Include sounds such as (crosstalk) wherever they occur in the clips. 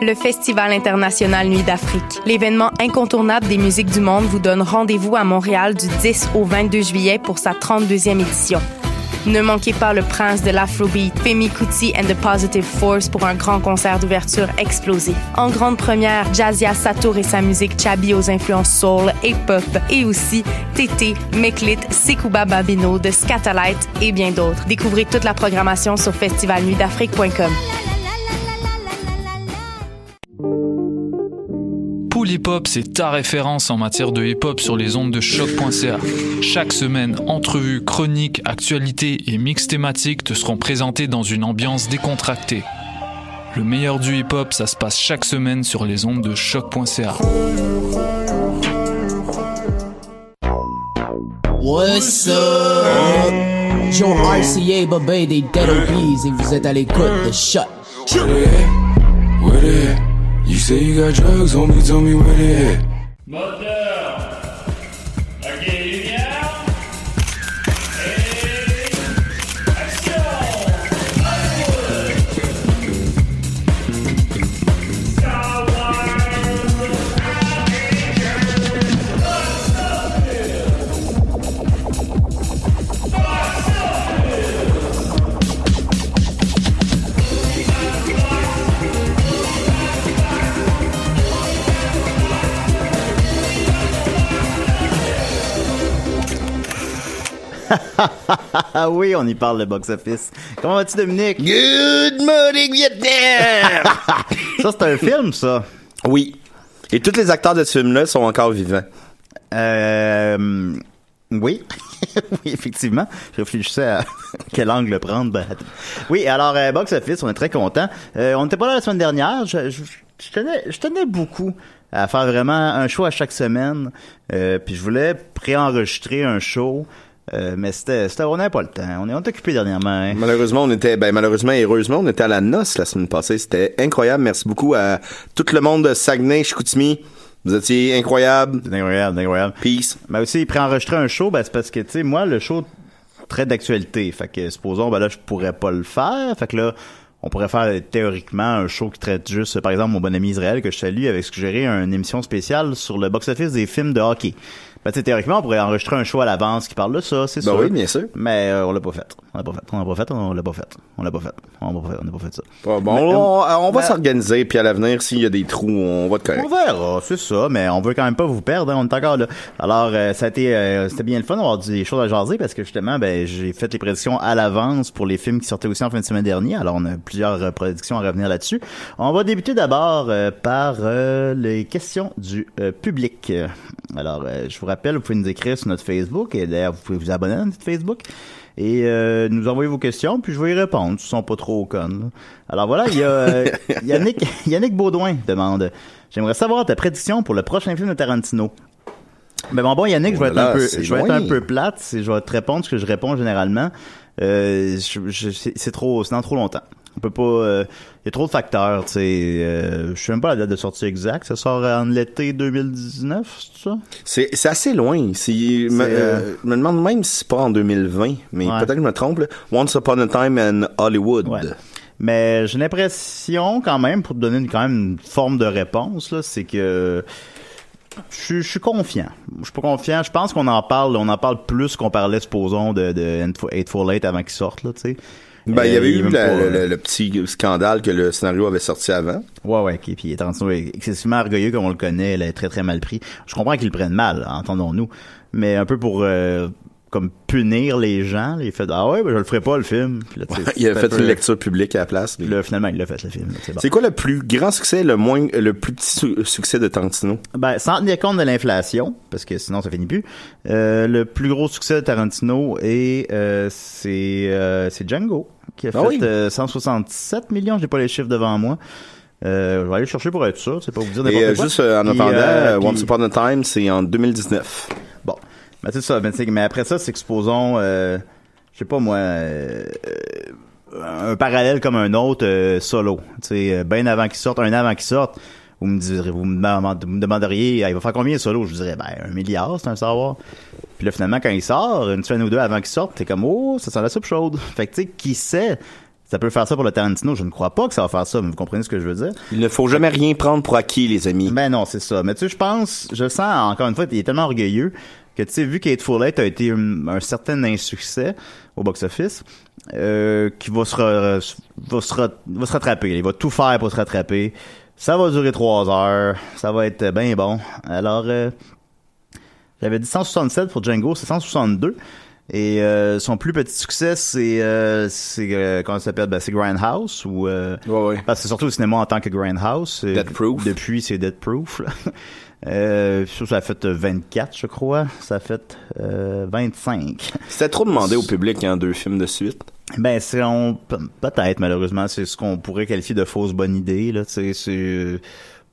Le Festival international Nuit d'Afrique. L'événement incontournable des musiques du monde vous donne rendez-vous à Montréal du 10 au 22 juillet pour sa 32e édition. Ne manquez pas le prince de l'Afrobeat, Femi Kuti and the Positive Force pour un grand concert d'ouverture explosif. En grande première, Jazia Satour et sa musique Chabi aux influences soul et pop, et aussi Tété, Meklit, Sekouba Babino de Scatalight et bien d'autres. Découvrez toute la programmation sur festivalnuitdafrique.com. Pool Hip Hop, c'est ta référence en matière de hip hop sur les ondes de choc.ca. Chaque semaine, entrevues, chroniques, actualités et mix thématiques te seront présentés dans une ambiance décontractée. Le meilleur du hip hop, ça se passe chaque semaine sur les ondes de choc.ca. What's up? Joe RCA, des Dead et vous êtes à l'écoute de Shut. Say you got drugs, homie, tell me where they at. Oui, on y parle de box-office. Comment vas-tu, Dominique? Good morning, Vietnam! (laughs) Ça, c'est un film, ça. oui. Et tous les acteurs de ce film-là sont encore vivants. Euh, oui. (laughs) oui, effectivement. Je réfléchissais à (laughs) quel angle prendre. Ben, oui, alors, euh, Box Office, on est très content. on n'était pas là la semaine dernière. Je, je- je tenais, je tenais beaucoup à faire vraiment un show à chaque semaine. Euh, puis je voulais préenregistrer un show. Euh, mais c'était, on n'avait pas le temps. On est, on est occupé dernièrement. hein. Malheureusement, on était, ben, malheureusement et heureusement, on était à la noce la semaine passée. C'était incroyable. Merci beaucoup à tout le monde de Saguenay, Chicoutimi. Vous étiez incroyable, c'est incroyable. Peace. Mais aussi, préenregistrer un show, ben, c'est parce que, tu sais, moi, le show très d'actualité. Fait que, supposons, ben là, je pourrais pas le faire. Fait que là, on pourrait faire théoriquement un show qui traite juste, par exemple, mon bon ami Israël que je salue avec suggéré une émission spéciale sur le box-office des films de hockey. Ben, théoriquement, on pourrait enregistrer un show à l'avance qui parle de ça, c'est Ben sûr. oui, bien sûr. Mais euh, on l'a pas fait. On l'a pas fait. On l'a pas fait. On l'a pas fait. On l'a pas fait. On l'a pas fait. On n'a pas fait ça. Bon, bon, Mais, on, euh, on va ben- s'organiser, puis à l'avenir, s'il y a des trous, on va te correct. On verra, c'est ça, mais on veut quand même pas vous perdre, hein, on est encore là. Alors, euh, ça a été, euh, c'était bien le fun d'avoir des choses à jaser parce que justement, ben, j'ai fait les prédictions à l'avance pour les films qui sortaient aussi en fin de semaine dernière. Alors, on a plusieurs euh, prédictions à revenir là-dessus. On va débuter d'abord euh, par euh, les questions du euh, public. Alors, je vous rappelle, vous pouvez nous écrire sur notre Facebook et d'ailleurs, vous pouvez vous abonner à notre Facebook et euh, nous envoyer vos questions, puis je vais y répondre. Ils sont pas trop connes. Alors voilà, il y a euh, (laughs) Yannick, Yannick Baudouin demande J'aimerais savoir ta prédiction pour le prochain film de Tarantino. Mais bon, bon Yannick, je vais être un peu, je vais être un peu plate. Je vais te répondre ce que je réponds généralement. Euh, c'est c'est trop, c'est dans trop longtemps. On peut pas. Euh, Il y a trop de facteurs. Tu sais, euh, je sais même pas la date de sortie exacte. Ça sort en l'été 2019, c'est ça? C'est, c'est assez loin. C'est, me, euh, euh, je me demande même si c'est pas en 2020, mais Ouais. peut-être que je me trompe. là. Once Upon a Time in Hollywood. Ouais. Mais j'ai l'impression quand même, pour te donner une, quand même une forme de réponse, là, c'est que je, suis- je suis confiant. Je suis pas confiant. Je pense qu'on en parle, on en parle plus qu'on parlait, supposons, de, de Eightful Eight avant qu'il sorte, là, tu sais. Ben, il y Euh, avait eu la- pas- le, petit scandale que le scénario avait sorti avant. Ouais, ouais, ok. Puis Tarantino est excessivement orgueilleux comme on le connaît, il est très très mal pris. Je comprends qu'ils le prennent mal, entendons-nous. Mais un peu pour euh, comme punir les gens, il fait ah ouais, ben, je le ferai pas le film. Puis là, Il a fait peu- une lecture publique à la place. Puis là, finalement, il l'a fait le film. C'est bon. Quoi le plus grand succès, le moins, le plus petit su- succès de Tarantino? Ben, sans tenir compte de l'inflation, parce que sinon ça finit plus. euh, le plus gros succès de Tarantino est euh, c'est euh, c'est Django qui a Ah fait oui? euh, 167 millions. J'ai pas les chiffres devant moi. Euh, je vais aller chercher pour être sûr. C'est pas vous dire n'importe Et quoi. juste en attendant, Once Upon a Time, c'est en 2019. Bon, ben c'est ça. Ben, tu sais, mais après ça, c'est que supposons, euh, je sais pas moi, euh, euh, un parallèle comme un autre euh, solo. Tu sais, bien avant qu'il sorte, un an avant qu'il sorte, vous me direz, vous demanderiez, ah, il va faire combien solo Je vous dirais, ben un milliard, c'est un savoir. Puis là, finalement, quand il sort, une semaine ou deux avant qu'il sorte, t'es comme, oh, ça sent la soupe chaude. (laughs) Fait que tu sais, qui sait? Ça peut faire ça pour le Tarantino. Je ne crois pas que ça va faire ça, mais vous comprenez ce que je veux dire? Il ne faut jamais rien prendre pour acquis, les amis. Ben non, c'est ça. Mais tu sais, je pense, je sens, encore une fois, il est tellement orgueilleux que tu sais, vu qu'Ate Follett a été un, un certain insuccès au box-office, euh, qu'il va se, re- va, se re- va se rattraper. Il va tout faire pour se rattraper. Ça va durer trois heures. Ça va être bien bon. Alors, euh, j'avais dit 167 pour Django, c'est 162. Et euh, son plus petit succès, c'est euh, c'est euh, comment ça s'appelle, ben, c'est Grindhouse ou euh, Ouais, ouais. parce que c'est surtout au cinéma en tant que Grindhouse. Death Proof. Depuis, c'est Dead Proof. là. Euh, ça a fait euh, 24, je crois. Ça a fait euh, 25. C'était trop demandé au public, hein, deux films de suite. Ben, c'est on peut-être malheureusement, c'est ce qu'on pourrait qualifier de fausse bonne idée. Là, c'est euh,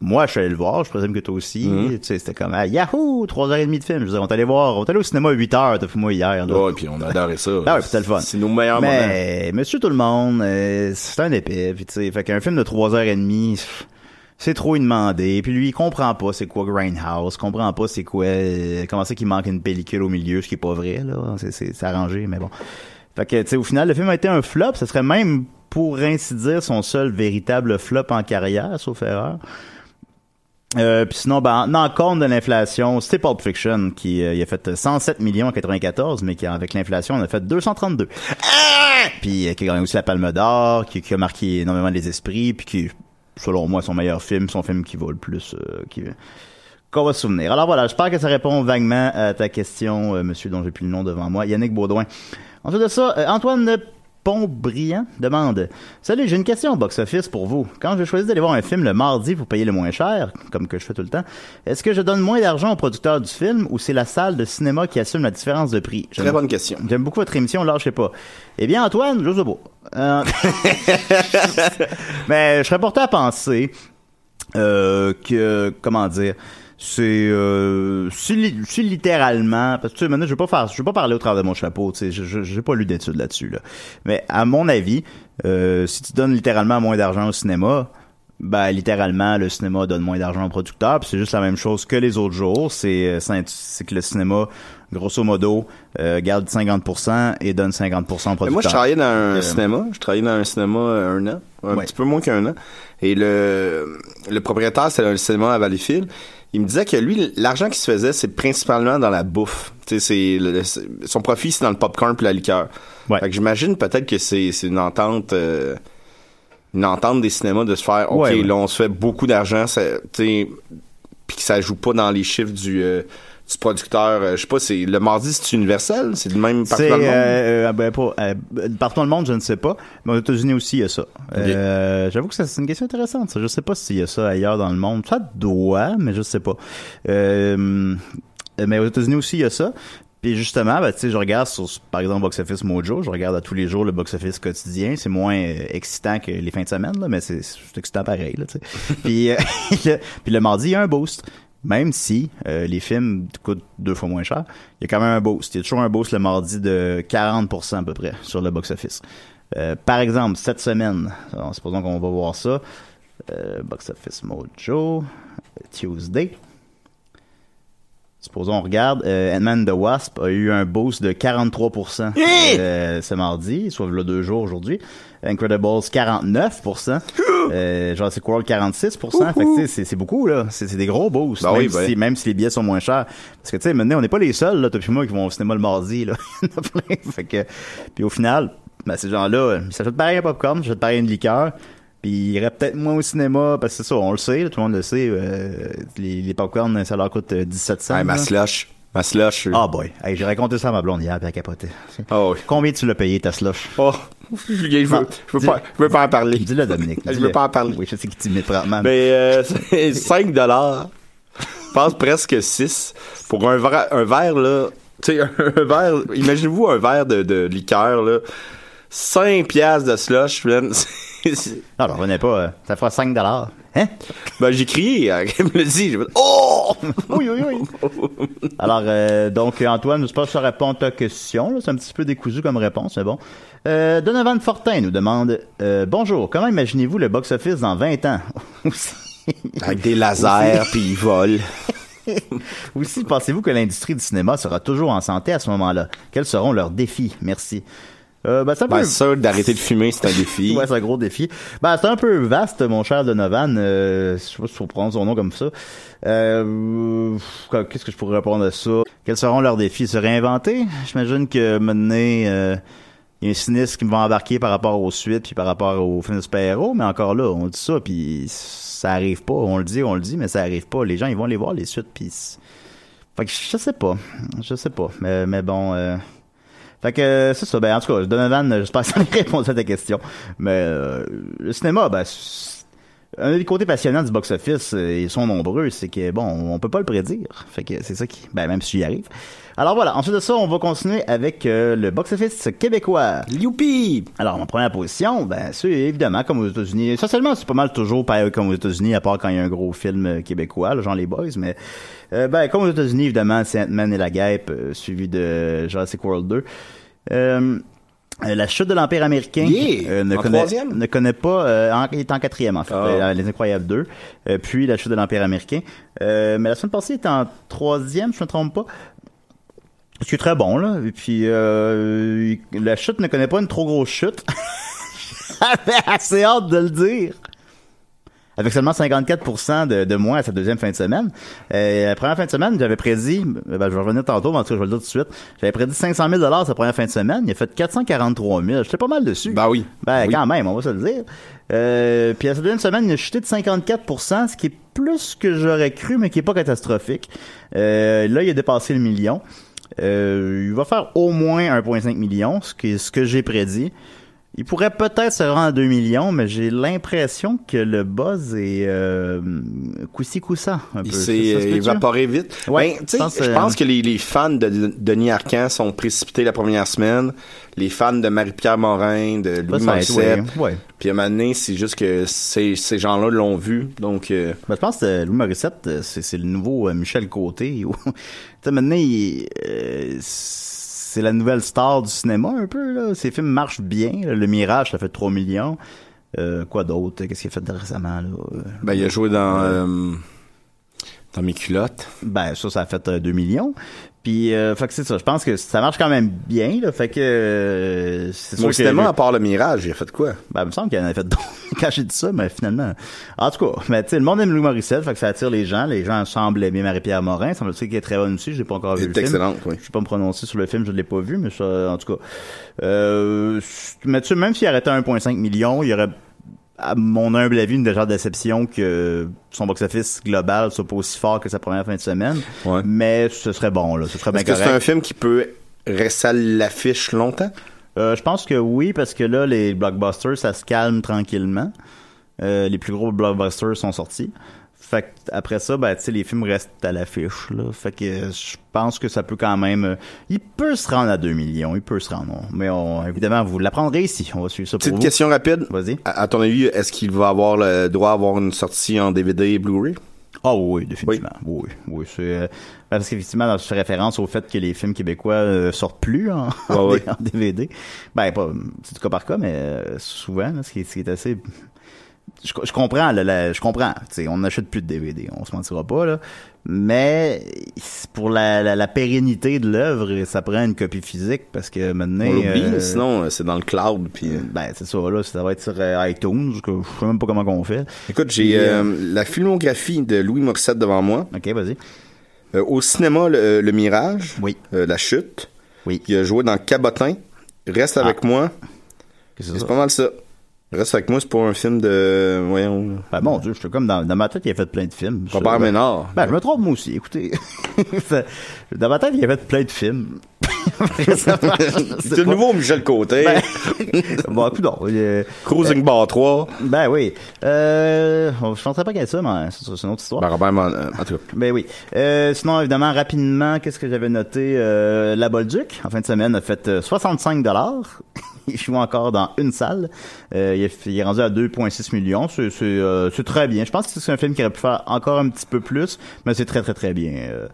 moi, je suis allé le voir, je présume que toi aussi. Mmh. C'était comme ah, Yahoo! 3h30 de film. Je veux dire, on est allé voir, on est allé au cinéma à 8h, t'as fait moi hier. Là. Ouais, puis on adorait ça. (laughs) ah ouais, c'était le fun. C'est nos meilleurs Mais. Monsieur tout le monde, euh, c'est un épée, tu sais, fait qu'un film de 3h30, c'est trop une demandé. Puis lui, il comprend pas c'est quoi Grindhouse, comprend pas c'est quoi, euh, comment c'est qu'il manque une pellicule au milieu, ce qui est pas vrai là. C'est arrangé, mais bon. Fait que tu sais, au final, le film a été un flop. Ce serait même pour ainsi dire son seul véritable flop en carrière, sauf erreur. Euh, puis sinon, ben, en en compte de l'inflation, c'était Pulp Fiction qui euh, il a fait 107 millions en 94, mais qui avec l'inflation, on a fait 232. Puis euh, qui a gagné aussi la Palme d'Or, qui, qui a marqué énormément les esprits, puis qui, selon moi, son meilleur film, son film qui vaut le plus, euh, qui qu'on va se souvenir. Alors voilà, j'espère que ça répond vaguement à ta question, euh, monsieur dont j'ai plus le nom devant moi, Yannick Baudouin. Ensuite de ça, euh, Antoine Pontbriand demande Salut, j'ai une question au box-office pour vous. Quand je choisis d'aller voir un film le mardi pour payer le moins cher, comme que je fais tout le temps, est-ce que je donne moins d'argent au producteur du film ou c'est la salle de cinéma qui assume la différence de prix Très bonne question. J'aime beaucoup votre émission, là, je sais pas. Eh bien, Antoine, je pas. Euh, (laughs) Mais je serais porté à penser euh, que, comment dire, c'est euh, si, li- si littéralement, parce que tu sais, maintenant, je vais pas faire, je vais pas parler au travers de mon chapeau, tu sais, je- j'ai pas lu d'études là-dessus, là. Mais à mon avis, euh, si tu donnes littéralement moins d'argent au cinéma, ben littéralement le cinéma donne moins d'argent au producteur, puis c'est juste la même chose que les autres jours, c'est euh, c'est que le cinéma grosso modo euh, garde 50% et donne 50% au producteur. Mais moi, je travaillais dans un Euh, cinéma. Je travaillais dans un cinéma euh, un an. Un Ouais. petit peu moins qu'un an. Et le, le propriétaire, c'est un cinéma à Valleyfield. Il me disait que lui, l'argent qu'il se faisait, c'est principalement dans la bouffe. C'est son profit, c'est dans le popcorn puis la liqueur. Ouais. Fait que j'imagine peut-être que c'est c'est une entente, euh, une entente des cinémas de se faire, ok, Ouais, ouais. là, on se fait beaucoup d'argent, ça- tu sais, puis que ça joue pas dans les chiffres du, euh, du producteur. Euh, Je sais pas, c'est le mardi, c'est universel, c'est le même partout dans le monde? euh, euh, ben, pas, euh, partout dans le monde, je ne sais pas. Mais aux États-Unis aussi, il y a ça. J'avoue que c'est une question intéressante. Ça. Je sais pas s'il y a ça ailleurs dans le monde. Ça doit, mais je sais pas. Mais aux États-Unis aussi, il y a ça. Puis justement, ben, tu sais, je regarde sur, par exemple, Box Office Mojo, je regarde à tous les jours le Box Office quotidien. C'est moins euh, excitant que les fins de semaine, là, mais c'est c'est excitant pareil. Là, tu sais. (laughs) puis, euh, (laughs) le, puis le mardi, il y a un boost. Même si euh, les films coûtent deux fois moins cher, il y a quand même un boost. Il y a toujours un boost le mardi de 40% à peu près sur le box-office. Euh, par exemple, cette semaine, supposons qu'on va voir ça, euh, Box Office Mojo, Tuesday. Supposons on regarde, euh, Ant-Man the Wasp a eu un boost de 43% euh, ce mardi, soit le deux jours aujourd'hui. Incredibles 49%. euh, Jurassic World 46%. Fait c'est- c'est beaucoup là. C'est c'est des gros boosts. Ben même, oui, ben. si, même si les billets sont moins chers. Parce que tu sais, maintenant on n'est pas les seuls là, toi puis moi qui vont au cinéma le mardi là. (laughs) Fait que puis au final, ben, ces gens-là, ils s'achètent pareil un popcorn, ils s'achètent pareil une liqueur. Puis ils iraient peut-être moins au cinéma, parce que c'est ça, on le sait, là, tout le monde le sait, euh, les, les popcorn, ça leur coûte euh, 17 cents. Ouais, ma slush. Ma slush. Ah boy, hey, j'ai raconté ça à ma blonde hier, puis elle capotait. Ah oui. Combien tu l'as payé ta slush? Oh, Julien, je veux, Non, je veux dis- pas, je veux pas en parler. Dis-le Dominique. Je veux pas en parler. Oui, je sais qu'il t'imite vraiment. Mais euh, c'est (laughs) 5 dollars. Je pense presque 6 pour un verre, un verre là. Tu sais, (laughs) un verre. Imaginez-vous un verre de, de liqueur là. 5 piastres de slush, (laughs) Non, je revenais pas, euh, ça fera 5 dollars. Hein? Ben, j'ai crié, euh, (laughs) elle me l'a dit. J'ai fait, oh! Oui, oui, oui. Alors, euh, donc, Antoine, je pense que ça répond à ta question. C'est un petit peu décousu comme réponse, mais bon. Euh, Donovan Fortin nous demande euh, Bonjour, comment imaginez-vous le box-office dans 20 ans? (laughs) Avec des lasers, puis ils volent. Aussi, pensez-vous que l'industrie du cinéma sera toujours en santé à ce moment-là? Quels seront leurs défis? Merci. Euh, ben, c'est un peu... Ben, ça, d'arrêter de fumer, c'est un défi. (laughs) ouais, c'est un gros défi. Ben, c'est un peu vaste, mon cher Donovan. Euh, je sais pas si faut prendre son nom comme ça. Euh, qu'est-ce que je pourrais répondre à ça? Quels seront leurs défis? Se réinventer? J'imagine que maintenant, euh, il y a un sinistre qui me va embarquer par rapport aux suites puis par rapport aux films de super-héros, mais encore là, on dit ça puis ça arrive pas. On le dit, on le dit, mais ça arrive pas. Les gens, ils vont les voir, les suites, puis... Fait que je sais pas. Je sais pas. Mais, mais bon... Euh... Fait que euh, c'est ça. Ben, en tout cas, Donovan, j'espère que ça (laughs) répond à ta question. Mais euh, le cinéma, ben, un des côtés passionnants du box-office, euh, ils sont nombreux, c'est que, bon, on peut pas le prédire. Fait que c'est ça qui... Ben, même si j'y arrive. Alors voilà, ensuite de ça, on va continuer avec euh, le box-office québécois. Youpi! Alors, ma première position, ben, c'est évidemment comme aux États-Unis. Essentiellement, c'est pas mal toujours pareil comme aux États-Unis, à part quand il y a un gros film québécois, là, genre Les Boys, mais euh, ben, comme aux États-Unis, évidemment, c'est Ant-Man et la Guêpe, euh, suivi de Jurassic World 2. Euh, la chute de l'Empire américain yeah, ne, connaît, ne pas, euh, en, il est en quatrième en fait, Ah. euh, Les Incroyables 2, euh, puis la chute de l'Empire américain. Euh, mais la semaine passée, il était en troisième, je me trompe pas. Ce qui est très bon, là. Et puis, euh, la chute ne connaît pas une trop grosse chute. (laughs) J'avais assez hâte de le dire. Avec seulement 54% de, de moins à sa deuxième fin de semaine. Euh, la première fin de semaine, j'avais prédit, ben, je vais revenir tantôt, mais en tout cas, je vais le dire tout de suite. J'avais prédit 500 000 sa première fin de semaine. Il a fait 443 000. J'étais pas mal dessus. Ben oui. Ben, Oui. quand même, on va se le dire. Euh, puis à sa deuxième semaine, il a chuté de 54%, ce qui est plus que j'aurais cru, mais qui est pas catastrophique. Euh, là, il a dépassé le million. Euh, il va faire au moins 1,5 million, ce, qui est ce que j'ai prédit. Il pourrait peut-être se rendre à 2 millions, mais j'ai l'impression que le buzz est euh, un peu. Il s'est évaporé vite. Ouais, Ben, je pense, je euh, pense que les, les fans de de Denis Arcand sont précipités la première semaine. Les fans de Marie-Pierre Morin, de Louis Morissette. ouais. Puis à un moment donné, c'est juste que ces, ces gens-là l'ont vu. Donc, euh, Ben, je pense que Louis Morissette, euh, c'est, le nouveau euh, Michel Côté. (laughs) tu sais, maintenant, il, euh, c'est la nouvelle star du cinéma, un peu. Là. Ses films marchent bien. là. Le Mirage, ça fait 3 millions. Euh, quoi d'autre? Qu'est-ce qu'il a fait de récemment? Là? Euh, ben, il a joué dans, euh, dans mes culottes. Ben, ça, ça a fait euh, 2 millions. Puis, euh, fait que c'est ça. Je pense que ça marche quand même bien. Là, fait que euh, c'est sûr Au que- cinéma, à part le Mirage, il a fait quoi? Ben, il me semble qu'il en a fait d'autres (laughs) quand j'ai dit ça, mais finalement. En tout cas, mais tu sais, le monde aime Louis Morissette, fait que ça attire les gens. Les gens semblent aimer Marie-Pierre Morin. Ça me dit qu'elle est très bonne aussi. J'ai pas encore vu le est film. oui. Je vais pas me prononcer sur le film, je l'ai pas vu, mais ça, en tout cas. Euh, mais tu sais, même s'il arrêtait à 1,5 million, il y aurait, à mon humble avis, une légère déception que son box-office global soit pas aussi fort que sa première fin de semaine. Ouais. Mais ce serait bon, là. Ce serait bien Est-ce que correct. c'est un film qui peut rester à l'affiche longtemps? Euh, je pense que oui, parce que là, les blockbusters, ça se calme tranquillement. Euh, les plus gros blockbusters sont sortis. Fait que après ça, ben, tu sais, les films restent à l'affiche, là. Fait que euh, je pense que ça peut quand même... euh, il peut se rendre à 2 millions, il peut se rendre. on- Mais on, évidemment, vous l'apprendrez ici. On va suivre ça pour Petite question rapide. Vas-y. À, à ton avis, est-ce qu'il va avoir le droit d'avoir une sortie en DVD et Blu-ray? Ah oui, définitivement. Oui, oui. c'est, euh, parce qu'effectivement, dans fait référence au fait que les films québécois euh, sortent plus en, DVD. (laughs) Ben, pas, c'est du cas par cas, mais euh, souvent, là, ce, qui ce qui est assez... Je, je comprends, là, je comprends. On n'achète plus de DVD, on se mentira pas, là. Mais pour la, la, la pérennité de l'œuvre, ça prend une copie physique parce que maintenant... On euh, sinon euh, c'est dans le cloud. Puis, euh, Ben, c'est ça, là, ça va être sur iTunes, je sais même pas comment on fait. Écoute, j'ai euh, euh, la filmographie de Louis Morissette devant moi. OK, vas-y. Au cinéma, le, Le Mirage, Oui. La Chute. Oui. Il a joué dans Cabotin. Reste avec moi. C'est pas mal ça. Reste avec moi, c'est pour un film de. Voyons. Ben, mon Dieu, je suis comme dans, dans ma tête, il a fait plein de films. Robert Ménard. Ben, je me trompe moi aussi, écoutez. (laughs) Dans ma tête, il a fait plein de films. (laughs) C'est le pas. nouveau Michel Côté. Ben, (laughs) bon, écoute, non. euh, Cruising Bar 3. ben oui. Euh, je ne penserais pas qu'il y ait ça, mais c'est c'est une autre histoire. Ben, Robert Ménard. En tout cas. Ben oui. Euh, sinon, évidemment, rapidement, qu'est-ce que j'avais noté? Euh, la Bolduc, en fin de semaine, a fait euh, 65 dollars. Il joue encore dans une salle. Euh, il, est, rendu à 2,6 millions. C'est euh, très bien. Je pense que c'est un film qui aurait pu faire encore un petit peu plus, mais c'est très, très, très bien. Euh,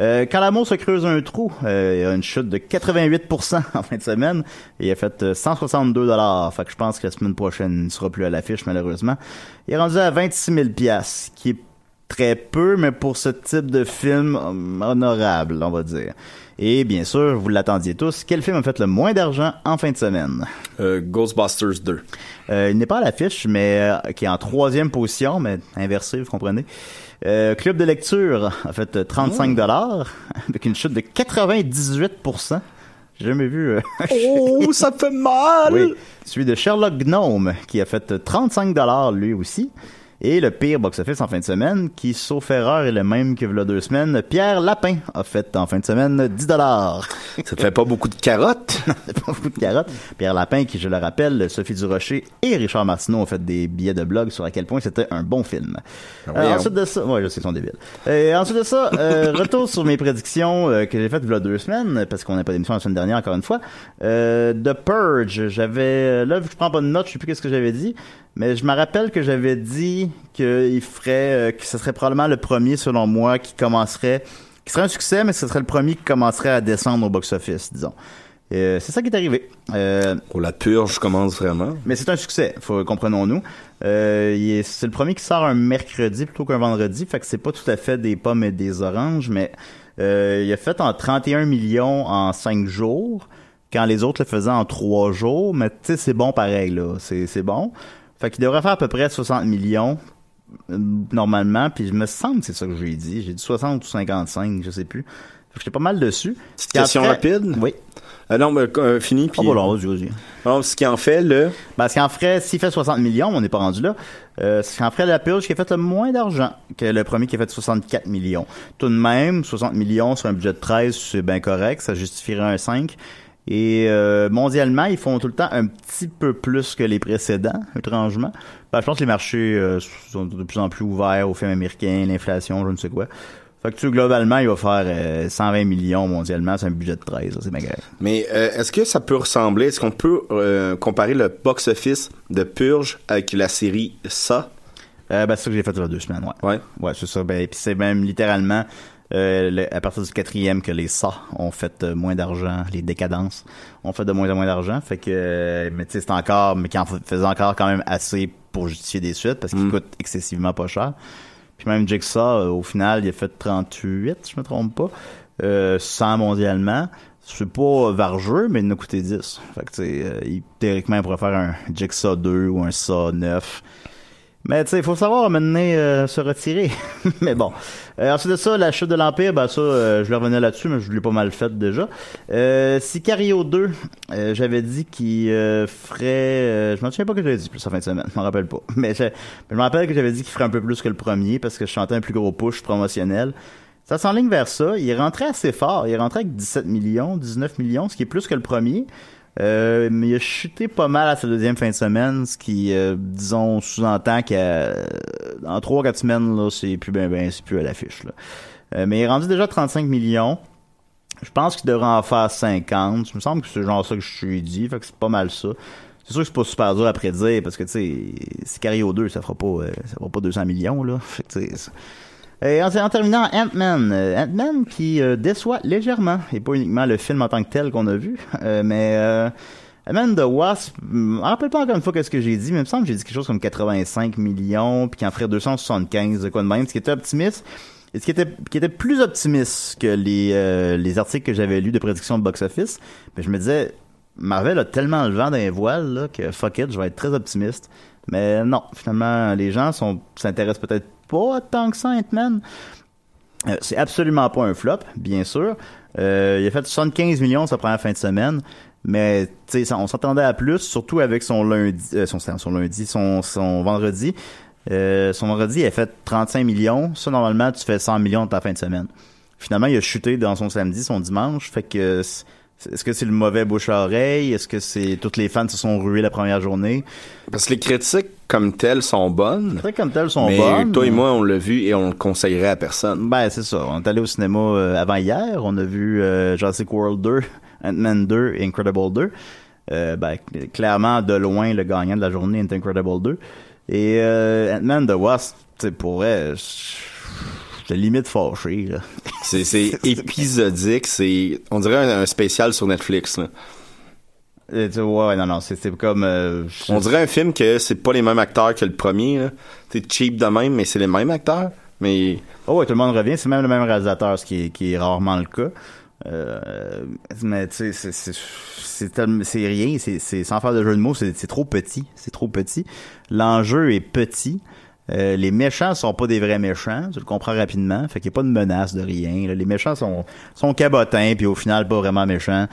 euh, quand l'amour se creuse un trou, euh, il a une chute de 88% (laughs) en fin de semaine. Il a fait euh, 162 dollars. Fait que je pense que la semaine prochaine, il ne sera plus à l'affiche, malheureusement. Il est rendu à 26 000 piastres, qui est très peu, mais pour ce type de film, honorable, on va dire. Et bien sûr, vous l'attendiez tous, quel film a fait le moins d'argent en fin de semaine? Euh, Ghostbusters 2. Euh, il n'est pas à l'affiche, mais euh, qui est en troisième position, mais inversé, vous comprenez. Club de lecture a fait 35 dollars (laughs) avec une chute de 98% J'ai jamais vu. (laughs) Oh, ça fait mal! oui. Celui de Sherlock Gnome qui a fait 35 dollars lui aussi. Et le pire box-office en fin de semaine, qui, sauf erreur, est le même que il deux semaines, Pierre Lapin a fait en fin de semaine 10 dollars. (laughs) Ça te fait pas beaucoup de carottes? (laughs) C'est pas beaucoup de carottes. Pierre Lapin, qui, je le rappelle, Sophie Durocher et Richard Martineau ont fait des billets de blog sur à quel point c'était un bon film. Euh, voyons. ensuite de ça, ouais, je sais, ils sont débiles. Euh, ensuite de ça, euh, (laughs) retour sur mes prédictions euh, que j'ai faites a deux semaines, parce qu'on n'a pas d'émission la semaine dernière, encore une fois. Euh, The Purge, j'avais, là, vu que je prends pas de notes, je sais plus qu'est-ce que j'avais dit, mais je me rappelle que j'avais dit qu'il ferait, euh, que ce serait probablement le premier, selon moi, qui commencerait, qui serait un succès, mais ce serait le premier qui commencerait à descendre au box-office, disons. Euh, c'est ça qui est arrivé. Euh, Oh, la purge commence vraiment. mais c'est un succès, faut comprenons-nous. Euh, c'est le premier qui sort un mercredi plutôt qu'un vendredi, fait que c'est pas tout à fait des pommes et des oranges, mais euh, il a fait en 31 millions en 5 jours, quand les autres le faisaient en 3 jours, mais tu sais, c'est bon pareil, là, c'est c'est bon. Fait qu'il devrait faire à peu près 60 millions, euh, normalement, puis je me semble que c'est ça que j'ai dit, j'ai dit 60 ou 55, je sais plus. Fait que j'étais pas mal dessus. Petite question après- rapide? Oui. Euh, non, mais euh, fini, puis... Oh, bon. Non, ce qui en fait, le... Parce qu'en ferait, s'il fait 60 millions, on n'est pas rendu là, euh, ce qu'en ferait la purge qui a fait le moins d'argent que le premier qui a fait 64 millions. Tout de même, 60 millions sur un budget de 13, c'est bien correct, ça justifierait un 5. Et euh, mondialement, ils font tout le temps un petit peu plus que les précédents, étrangement. Ben, je pense que les marchés euh, sont de plus en plus ouverts aux films américains, l'inflation, je ne sais quoi. Fait que tu globalement, il va faire euh, 120 millions mondialement, c'est un budget de 13, ça, c'est bien correct. Mais euh, est-ce que ça peut ressembler, est-ce qu'on peut euh, comparer le box-office de Purge avec la série Ça? Euh, ben, c'est ça que j'ai fait il y a deux semaines, ouais. Ouais. Ouais, c'est ça. Ben, puis c'est même littéralement euh, le- à partir du quatrième que les ça ont fait euh, moins d'argent, les décadences ont fait de moins en moins d'argent. Fait que, euh, mais tu sais, c'est encore, mais qui en faisait encore quand même assez pour justifier des suites parce qu'il Mm. coûte excessivement pas cher. Puis même Jigsaw, euh, au final, il a fait 38, si je me trompe pas, euh, 100 mondialement. C'est pas vargeux, mais il en a coûté 10. Fait que, tu sais, euh, théoriquement, il pourrait faire un Jigsaw 2 ou un Saw 9. Mais tu sais, il faut savoir maintenant euh, se retirer. (laughs) mais bon. Euh, ensuite de ça, la chute de l'Empire, ben ça, euh, je le revenais là-dessus, mais je l'ai pas mal fait déjà. Euh, Sicario 2, euh, j'avais dit qu'il euh, ferait... je m'en souviens pas que j'avais dit plus en fin de semaine, je m'en rappelle pas. (laughs) Mais je, me rappelle que j'avais dit qu'il ferait un peu plus que le premier parce que je chantais un plus gros push promotionnel. Ça s'enligne vers ça. Il rentré assez fort. Il est rentré avec 17 millions, 19 millions, ce qui est plus que le premier. Euh, mais il a chuté pas mal à sa deuxième fin de semaine, ce qui, euh, disons, sous-entend qu'en 3-4 semaines, là, c'est plus ben ben, c'est plus à l'affiche. là. Euh, mais il est rendu déjà à 35 millions. Je pense qu'il devrait en faire 50. Il me semble que c'est genre ça que je suis dit, fait que c'est pas mal ça. C'est sûr que c'est pas super dur à prédire, parce que, tu sais, Sicario 2, ça fera pas, euh, ça fera pas 200 millions, là. Fait que, tu et en, terminant, Ant-Man. Euh, Ant-Man qui euh, déçoit légèrement, et pas uniquement le film en tant que tel qu'on a vu, (laughs) euh, mais euh, Ant-Man the Wasp, je me rappelle pas encore une fois qu'est-ce que j'ai dit, mais il me semble que j'ai dit quelque chose comme 85 millions, puis qu'il en ferait 275, de quoi de même, ce qui était optimiste. Et ce qui était, plus optimiste que les, les articles que j'avais lus de prédiction de box-office, mais je me disais, Marvel a tellement le vent dans les voiles là, que fuck it, je vais être très optimiste. Mais non, finalement, les gens s'intéressent peut-être pas tant que ça, Ant-Man. Euh, c'est absolument pas un flop, bien sûr. Euh, il a fait 75 millions sa première fin de semaine, mais on s'attendait à plus, surtout avec son lundi, euh, son, lundi, son, vendredi. Son vendredi, il a fait 35 millions. Ça, normalement, tu fais 100 millions de ta fin de semaine. Finalement, il a chuté dans son samedi, son dimanche. Fait que, est-ce que c'est le mauvais bouche à oreille? Est-ce que c'est toutes les fans se sont rués la première journée? Parce que les critiques comme telles sont bonnes, C'est vrai que comme telles sont mais bonnes. toi et moi, on l'a vu et on le conseillerait à personne. Ben, c'est ça. On est allé au cinéma euh, avant hier. On a vu euh, Jurassic World 2, (laughs) Ant-Man 2 et Incredible 2. Euh, ben, cl- clairement, de loin, le gagnant de la journée est Incredible 2. Et euh, Ant-Man The Wasp, tu sais, pour vrai, j'étais limite fâché. C'est, (laughs) c'est épisodique, c'est, on dirait un, un spécial sur Netflix, là. Et tu sais, ouais, non, non, c'est c'est comme... euh, je- On dirait un film que c'est pas les mêmes acteurs que le premier. C'est cheap de même, mais c'est les mêmes acteurs. Mais Oh ouais, tout le monde revient. C'est même le même réalisateur, ce qui est, qui est rarement le cas. Euh, mais tu sais, c'est- c'est c'est c'est rien. C'est c'est- sans faire de jeu de mots, c'est c'est trop petit. C'est trop petit. L'enjeu est petit. Euh, les méchants sont pas des vrais méchants, tu le comprends rapidement. Fait qu'il n'y a pas de menace de rien. là. Les méchants sont sont cabotins, puis au final pas vraiment méchants.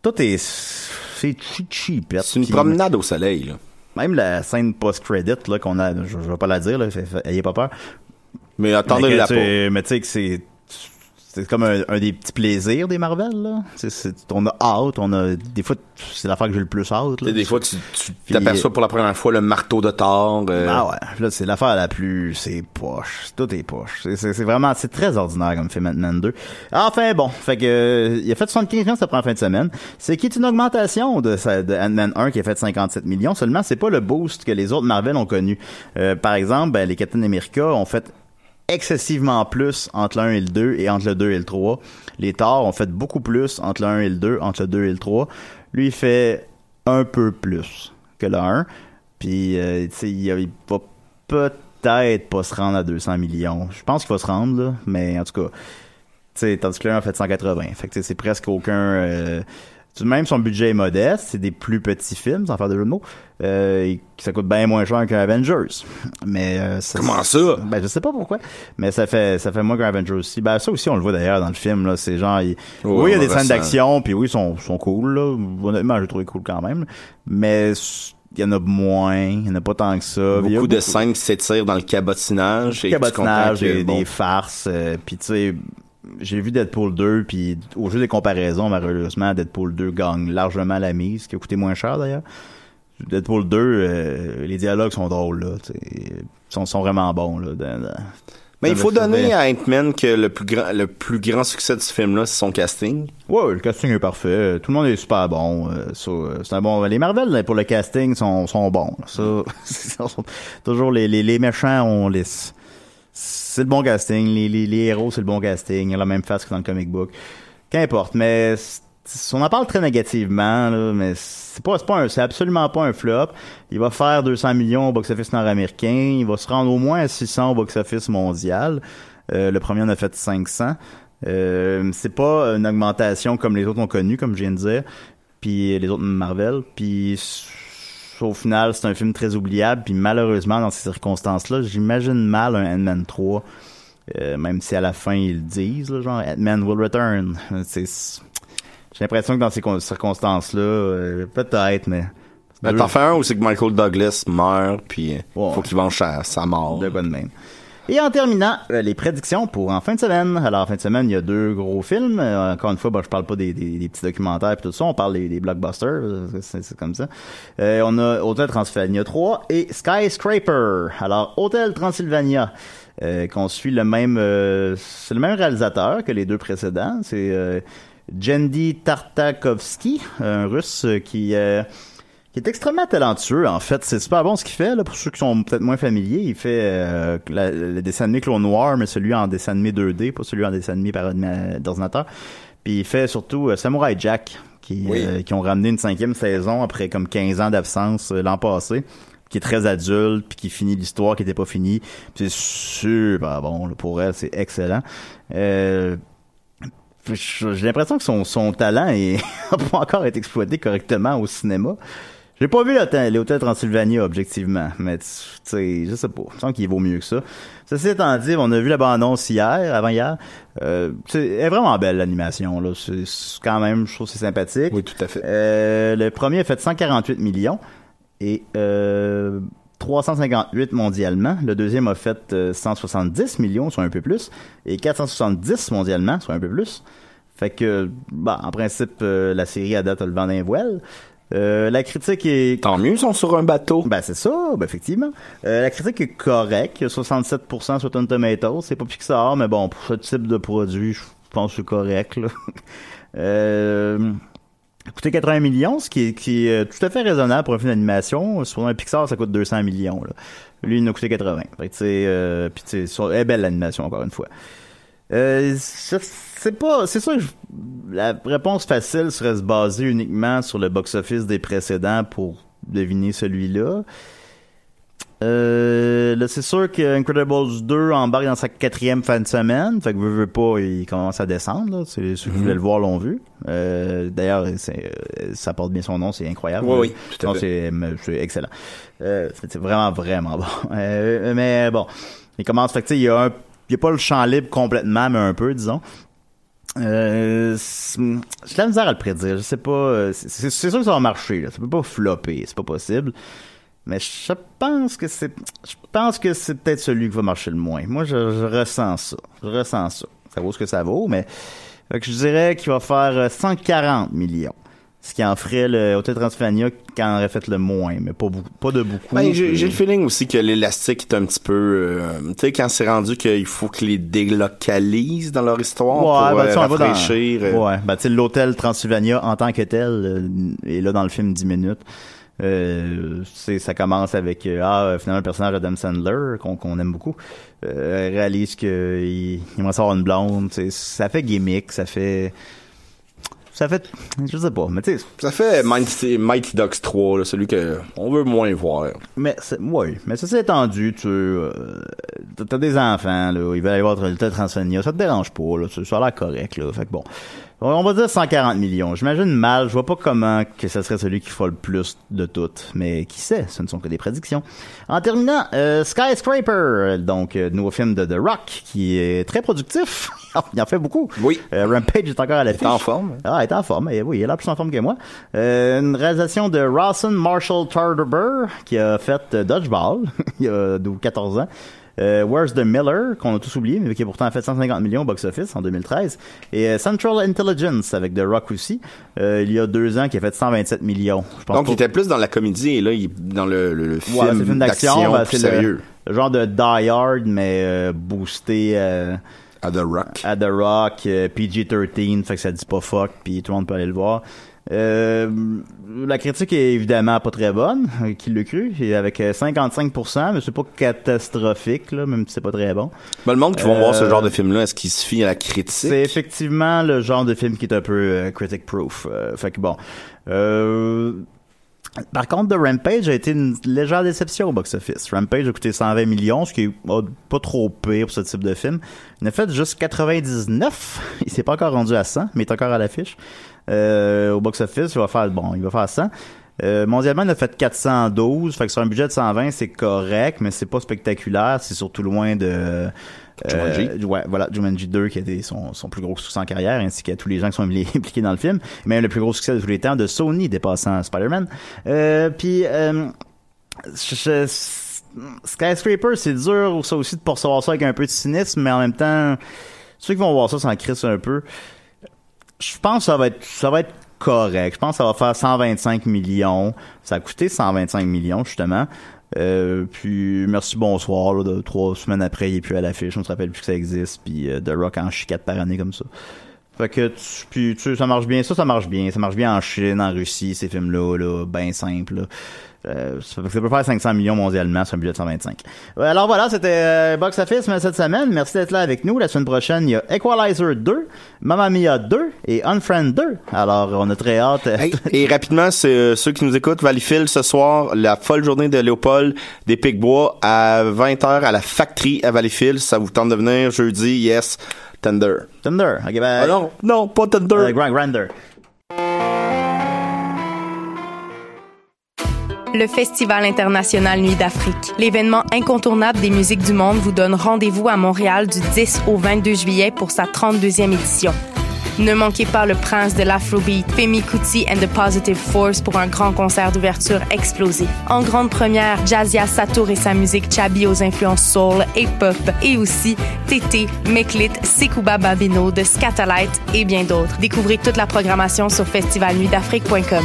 Tout est c'est cheap c'est une promenade au soleil, là. Même la scène post-credit qu'on a, je, je vais pas la dire là, fait- fait- ayez pas peur. Mais attendez la tu- Mais tu sais que c'est c'est comme un, un des petits plaisirs des Marvel là. C'est- on a hâte, on a des fois c'est l'affaire que j'ai le plus hâte. Là. Des fois, tu tu Puis- t'aperçois pour la première fois le marteau de Thor. euh, Ah ouais, là c'est l'affaire la plus, c'est poche, tout est poche. C'est- C'est c'est vraiment, c'est très ordinaire comme film Ant-Man 2. Enfin bon, fait que euh, il a fait 75 millions ça prend fin de semaine. C'est qui est une augmentation de, sa- de Ant-Man 1 qui a fait 57 millions. Seulement c'est pas le boost que les autres Marvel ont connu. Euh, par exemple, ben, les Captain America ont fait excessivement plus entre le 1 et le 2 et entre le 2 et le 3. Les Thor ont fait beaucoup plus entre le 1 et le 2, entre le 2 et le 3. Lui, il fait un peu plus que le 1. Puis, euh, tu sais, il, il va peut-être pas se rendre à 200 millions. Je pense qu'il va se rendre, là, mais en tout cas, tu sais, tandis que le 1 a fait 180. Fait que c'est presque aucun... euh, tout de même, son budget est modeste. C'est des plus petits films, sans faire de jeu de mots. Euh, et ça coûte bien moins cher qu'un Avengers. Mais euh, ça- Comment ça? Ben, je sais pas pourquoi. Mais ça fait, ça fait moins qu'un Avengers aussi. Ben, ça aussi, on le voit d'ailleurs dans le film, là. C'est genre, il- Ouais, oui, il y a des scènes d'action, puis oui, ils sont, sont cool, là. Honnêtement, j'ai trouvé cool quand même. Mais, il y en a moins. Il y en a pas tant que ça. A beaucoup de scènes qui s'étirent dans le cabotinage. et cabotinage, des, bon, des farces. euh, puis tu sais, j'ai vu Deadpool 2, puis au jeu des comparaisons, malheureusement, Deadpool 2 gagne largement la mise, qui a coûté moins cher d'ailleurs. Deadpool 2, euh, les dialogues sont drôles, là. Ils sont, sont vraiment bons, là. dans- dans- Mais il faut donner à Ant-Man que le plus grand, le plus grand succès de ce film-là, c'est son casting. Ouais, le casting est parfait. Tout le monde est super bon. euh, euh, c'est un bon. Les Marvel pour le casting sont, sont bons. Ça, (laughs) toujours les, les, les méchants, on les. C'est le bon casting. Les, héros, c'est le bon casting. Ils ont la même face que dans le comic book. Qu'importe, mais on en parle très négativement, mais c'est pas, un, c'est absolument pas un flop. Il va faire 200 millions au box-office nord-américain. Il va se rendre au moins à 600 au box-office mondial. Euh, le premier en a fait 500. Euh, c'est pas une augmentation comme les autres ont connu, comme je viens de dire, puis les autres Marvel. Puis au final, c'est un film très oubliable. Puis malheureusement, dans ces circonstances-là, j'imagine mal un Ant-Man 3. euh, même si à la fin ils le disent, là, genre Ant-Man will return. (laughs) J'ai l'impression que dans ces con- circonstances-là, euh, peut-être, mais Ben, t'en fais un où c'est que Michael Douglas meurt, puis Ouais. faut qu'il venge sa, sa mort. de de même. Et en terminant, euh, les prédictions pour en fin de semaine. Alors, en fin de semaine, il y a deux gros films. Euh, encore une fois, bah, je parle pas des, petits documentaires et tout ça. On parle des, blockbusters. euh, C'est comme ça. Euh, on a Hôtel Transylvania 3 et Skyscraper. Alors, Hôtel Transylvania, euh, qu'on suit le même... euh, c'est le même réalisateur que les deux précédents. C'est Jendi Tartakovsky, un russe qui... qui est extrêmement talentueux en fait. C'est super bon ce qu'il fait là pour ceux qui sont peut-être moins familiers. Il fait euh, la- le dessin animé Clone Noir mais celui en dessin animé 2D pas celui en dessin animé par ordina- d'ordinateur. Puis il fait surtout euh, Samurai Jack qui Oui. euh, qui ont ramené une cinquième saison après comme 15 ans d'absence euh, l'an passé qui est très adulte puis qui finit l'histoire qui était pas finie. C'est super bon là, pour elle c'est excellent. Euh, j'ai l'impression que son, son talent est (laughs) n'a pas encore été exploité correctement au cinéma. J'ai pas vu l'hôtel Transylvania objectivement, mais tu sais, je sais pas. Je sens qu'il vaut mieux que ça. Ceci étant dit, on a vu la bande-annonce hier, avant hier. Euh, c'est elle est vraiment belle l'animation là. C'est quand même, je trouve que c'est sympathique. Oui, tout à fait. Euh, le premier a fait 148 millions et euh, 358 mondialement. Le deuxième a fait euh, 170 millions, soit un peu plus, et 470 mondialement, soit un peu plus. Fait que, bah, en principe, euh, la série à date a le vent d'un voile. Euh, la critique est Tant mieux, ils sont sur un bateau. ben c'est ça, ben effectivement. Euh, la critique est correcte, il y a 67% sur Rotten Tomatoes, c'est pas Pixar, mais bon, pour ce type de produit, je pense que c'est correct. Là. (laughs) euh, coûté 80 millions, ce qui est, qui est euh, tout à fait raisonnable pour un film d'animation. Sur un Pixar, ça coûte 200 millions. Là. Lui, il en a coûté 80. Fait que, tu sais, euh, puis elle est belle l'animation, encore une fois. Euh, c'est pas, c'est sûr que je- la réponse facile serait se baser uniquement sur le box-office des précédents pour deviner celui-là. Euh, là, c'est sûr que Incredibles 2 embarque dans sa quatrième fin de semaine. Fait que veut, veut pas, il commence à descendre. Là. Ceux qui Mhm. voulaient le voir l'ont vu. Euh, d'ailleurs, euh, ça porte bien son nom, c'est incroyable. Oui, oui, tout à Non, fait. c'est, excellent. Euh, c'est vraiment, vraiment bon. (laughs) Euh, mais bon, il commence, fait que tu sais, il y a un, il y a pas le champ libre complètement, mais un peu, disons. Euh, j'ai la misère à le prédire. Je sais pas. euh, C'est sûr que ça va marcher. Là. Ça peut pas flopper. C'est pas possible. Mais je pense que c'est. Je pense que c'est peut-être celui qui va marcher le moins. Moi, je, ressens ça. Je ressens ça. Ça vaut ce que ça vaut, mais. Je dirais qu'il va faire euh, 140 millions. Ce qui en ferait le Hotel Transylvania qui en aurait fait le moins, mais pas, beaucoup, pas de beaucoup. Ben, j'ai le feeling aussi que l'élastique est un petit peu... euh, tu sais, quand c'est rendu qu'il faut qu'ils les délocalisent dans leur histoire Ouais, pour ben, euh, on va dans- rafraîchir. euh, Ouais, ben, tu sais, l'hôtel Transylvania en tant que tel euh, est là dans le film 10 minutes. Euh, ça commence avec euh, ah finalement le personnage d'Adam Sandler qu'on aime beaucoup euh, réalise que il, va avoir une blonde ça fait gimmick ça fait ça fait je sais pas mais tu sais Ça fait Mighty, Mighty Ducks 3, là, celui que on veut moins voir. mais c'est- oui, mais ça c'est étendu, tu euh, t'as- des enfants là, ils veulent aller voir le Transylvania, ça te dérange pas là, ça a l'air correct là, fait que bon. On va dire 140 millions. J'imagine mal, je vois pas comment que ce serait celui qui fera le plus de toutes, mais qui sait, ce ne sont que des prédictions. En terminant, euh, Skyscraper, donc euh, nouveau film de The Rock qui est très productif. (laughs) il en fait beaucoup. Oui. Euh, Rampage est encore à l'affiche. est en forme. Ah, il est en forme. Eh oui, il est là plus en forme que moi. Euh, une réalisation de Rawson Marshall Tarderber, qui a fait Dodgeball, (laughs) il y a 12, 14 ans. Euh, Where's the Miller, qu'on a tous oublié, mais qui a pourtant fait 150 millions au box-office en 2013. Et euh, Central Intelligence, avec The Rock aussi, euh, il y a deux ans, qui a fait 127 millions. Je pense Donc, pas- il était plus dans la comédie et là, il dans le, le, le Ouais, film, le film d'action, ben, c'est sérieux. Le, genre de Die Hard, mais boosté À The Rock. à The Rock, euh, PG-13, fait que ça dit pas fuck, puis tout le monde peut aller le voir. Euh, la critique est évidemment pas très bonne, euh, (laughs) qui l'a cru, avec euh, 55%, mais c'est pas catastrophique, là, même si c'est pas très bon. Ben, le monde qui va Euh, voir ce genre de film-là, est-ce qu'il se fie à la critique? C'est effectivement le genre de film qui est un peu euh, critic proof. Euh, fait que bon. Euh, par contre, The Rampage a été une légère déception au box-office. Rampage a coûté 120 millions, ce qui est oh, pas trop pire pour ce type de film. Il a fait juste 99. (laughs) Il s'est pas encore rendu à 100, mais il est encore à l'affiche. Euh, au box-office, il va faire bon, il va faire 100. Euh, mondialement, il a fait 412. Fait que sur un budget de 120, c'est correct, mais c'est pas spectaculaire. C'est surtout loin de Jumanji. euh, ouais, voilà, Jumanji 2 qui a été son, son plus gros succès en carrière, ainsi qu'à tous les gens qui sont impli- (laughs) impliqués dans le film. Même le plus gros succès de tous les temps de Sony dépassant Spider-Man. Euh, puis, euh, je- Skyscraper, c'est dur ça aussi de percevoir ça avec un peu de cynisme, mais en même temps, ceux qui vont voir ça s'en crissent un peu. Je pense que ça va être, ça va être correct. Je pense que ça va faire 125 millions. Ça a coûté 125 millions, justement. Euh, puis merci bonsoir là, de trois semaines après il est plus à l'affiche on se rappelle plus que ça existe puis euh, The Rock en chie quatre par année comme ça fait que tu, puis tu ça marche bien. Ça ça marche bien. Ça marche bien en Chine en Russie ces films là ben simple là. Euh, ça, peut faire 500 millions mondialement sur un budget de 125 Ouais, alors voilà c'était euh, Box Office cette semaine merci d'être là avec nous. La semaine prochaine il y a Equalizer 2 Mamma Mia 2 et Unfriend 2 alors on a très hâte. Hey, (laughs) et rapidement, c'est euh, ceux qui nous écoutent, Valleyfield ce soir, la folle journée de Léopold des Picbois à 20h à la Factory à Valleyfield. Ça vous tente de venir? Jeudi, yes, Thunder. Thunder ok ben Ah non, non, pas Thunder. euh, Grand Grander Le Festival international Nuit d'Afrique. L'événement incontournable des musiques du monde vous donne rendez-vous à Montréal du 10 au 22 juillet pour sa 32e édition. Ne manquez pas le prince de l'Afrobeat, Femi Kuti and the Positive Force pour un grand concert d'ouverture explosif. En grande première, Jazia Satour et sa musique Chabi aux influences soul et pop, et aussi Tété, Meklit, Sekouba Babino de Scatalight et bien d'autres. Découvrez toute la programmation sur festivalnuitdafrique.com.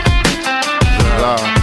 love.